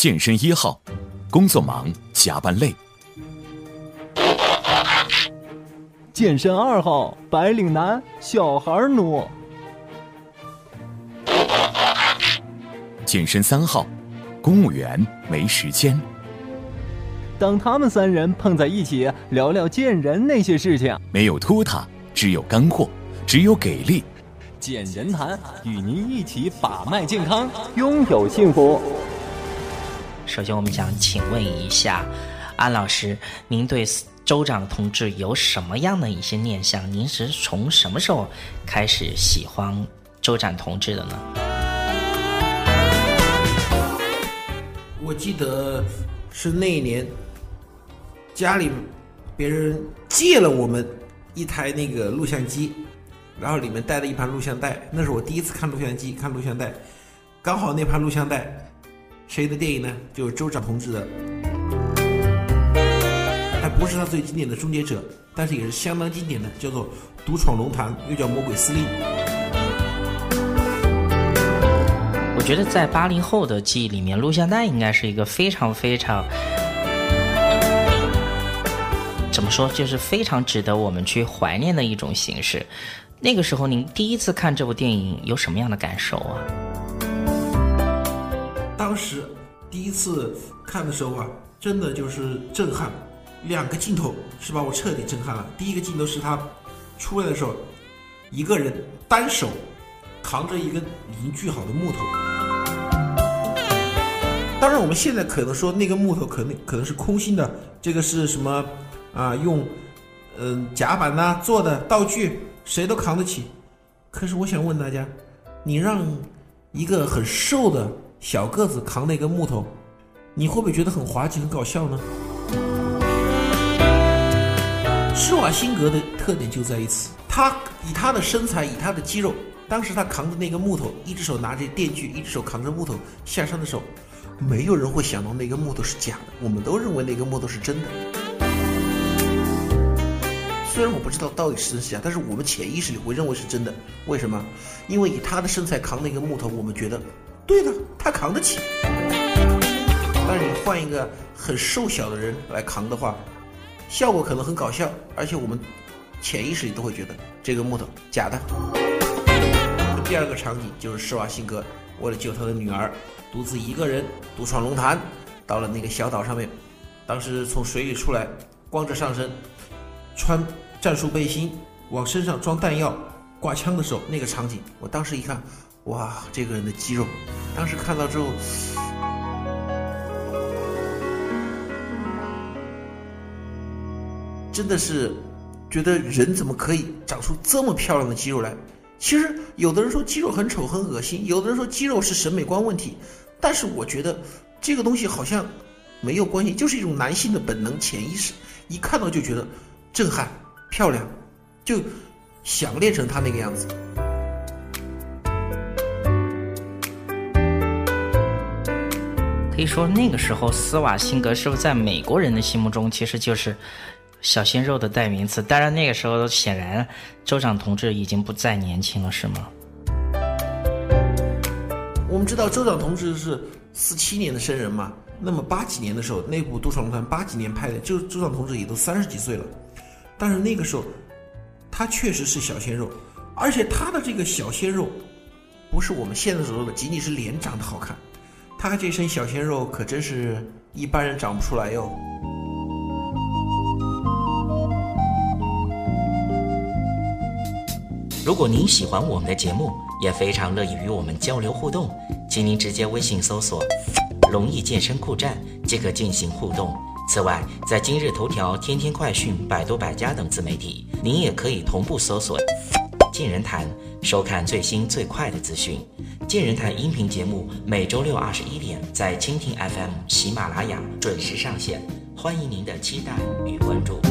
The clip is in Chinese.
健身一号，工作忙，加班累；健身二号，白领男，小孩奴；健身三号，公务员，没时间。当他们三人碰在一起，聊聊见人那些事情，没有拖沓，只有干货，只有给力。健人谈与您一起把脉健康，拥有幸福。首先，我们想请问一下安老师，您对州长同志有什么样的一些念想？您是从什么时候开始喜欢州长同志的呢？我记得是那一年，家里别人借了我们一台那个录像机，然后里面带了一盘录像带，那是我第一次看录像机，看录像带，刚好那盘录像带。谁的电影呢？就是周展同志的，还不是他最经典的《终结者》，但是也是相当经典的，叫做《独闯龙潭》，又叫《魔鬼司令》。我觉得在八零后的记忆里面，录像带应该是一个非常非常，怎么说，就是非常值得我们去怀念的一种形式。那个时候，您第一次看这部电影有什么样的感受啊？当时第一次看的时候啊，真的就是震撼，两个镜头是把我彻底震撼了。第一个镜头是他出来的时候，一个人单手扛着一根已经锯好的木头。当然，我们现在可能说那个木头可能可能是空心的，这个是什么啊？用嗯甲板呐做的道具，谁都扛得起。可是我想问大家，你让一个很瘦的。小个子扛那根木头，你会不会觉得很滑稽、很搞笑呢？施瓦辛格的特点就在于此，他以他的身材、以他的肌肉，当时他扛着那根木头，一只手拿着电锯，一只手扛着木头下山的时候，没有人会想到那根木头是假的，我们都认为那根木头是真的。虽然我不知道到底是真是假，但是我们潜意识里会认为是真的。为什么？因为以他的身材扛那根木头，我们觉得。对的，他扛得起。但是你换一个很瘦小的人来扛的话，效果可能很搞笑，而且我们潜意识里都会觉得这个木头假的。第二个场景就是施瓦辛格为了救他的女儿，独自一个人独闯龙潭，到了那个小岛上面。当时从水里出来，光着上身，穿战术背心，往身上装弹药，挂枪的时候，那个场景，我当时一看。哇，这个人的肌肉，当时看到之后，真的是觉得人怎么可以长出这么漂亮的肌肉来？其实有的人说肌肉很丑很恶心，有的人说肌肉是审美观问题，但是我觉得这个东西好像没有关系，就是一种男性的本能潜意识，一看到就觉得震撼漂亮，就想练成他那个样子。可以说那个时候，斯瓦辛格是不是在美国人的心目中其实就是小鲜肉的代名词？当然，那个时候显然州长同志已经不再年轻了，是吗？我们知道州长同志是四七年的生人嘛，那么八几年的时候，那部《独闯龙潭》八几年拍的，就州长同志也都三十几岁了。但是那个时候，他确实是小鲜肉，而且他的这个小鲜肉，不是我们现在所说的仅仅是脸长得好看。他这身小鲜肉可真是一般人长不出来哟。如果您喜欢我们的节目，也非常乐意与我们交流互动，请您直接微信搜索“龙易健身酷站”即可进行互动。此外，在今日头条、天天快讯、百度百家等自媒体，您也可以同步搜索“健人谈”，收看最新最快的资讯。健人谈音频节目每周六二十一点在蜻蜓 FM、喜马拉雅准时上线，欢迎您的期待与关注。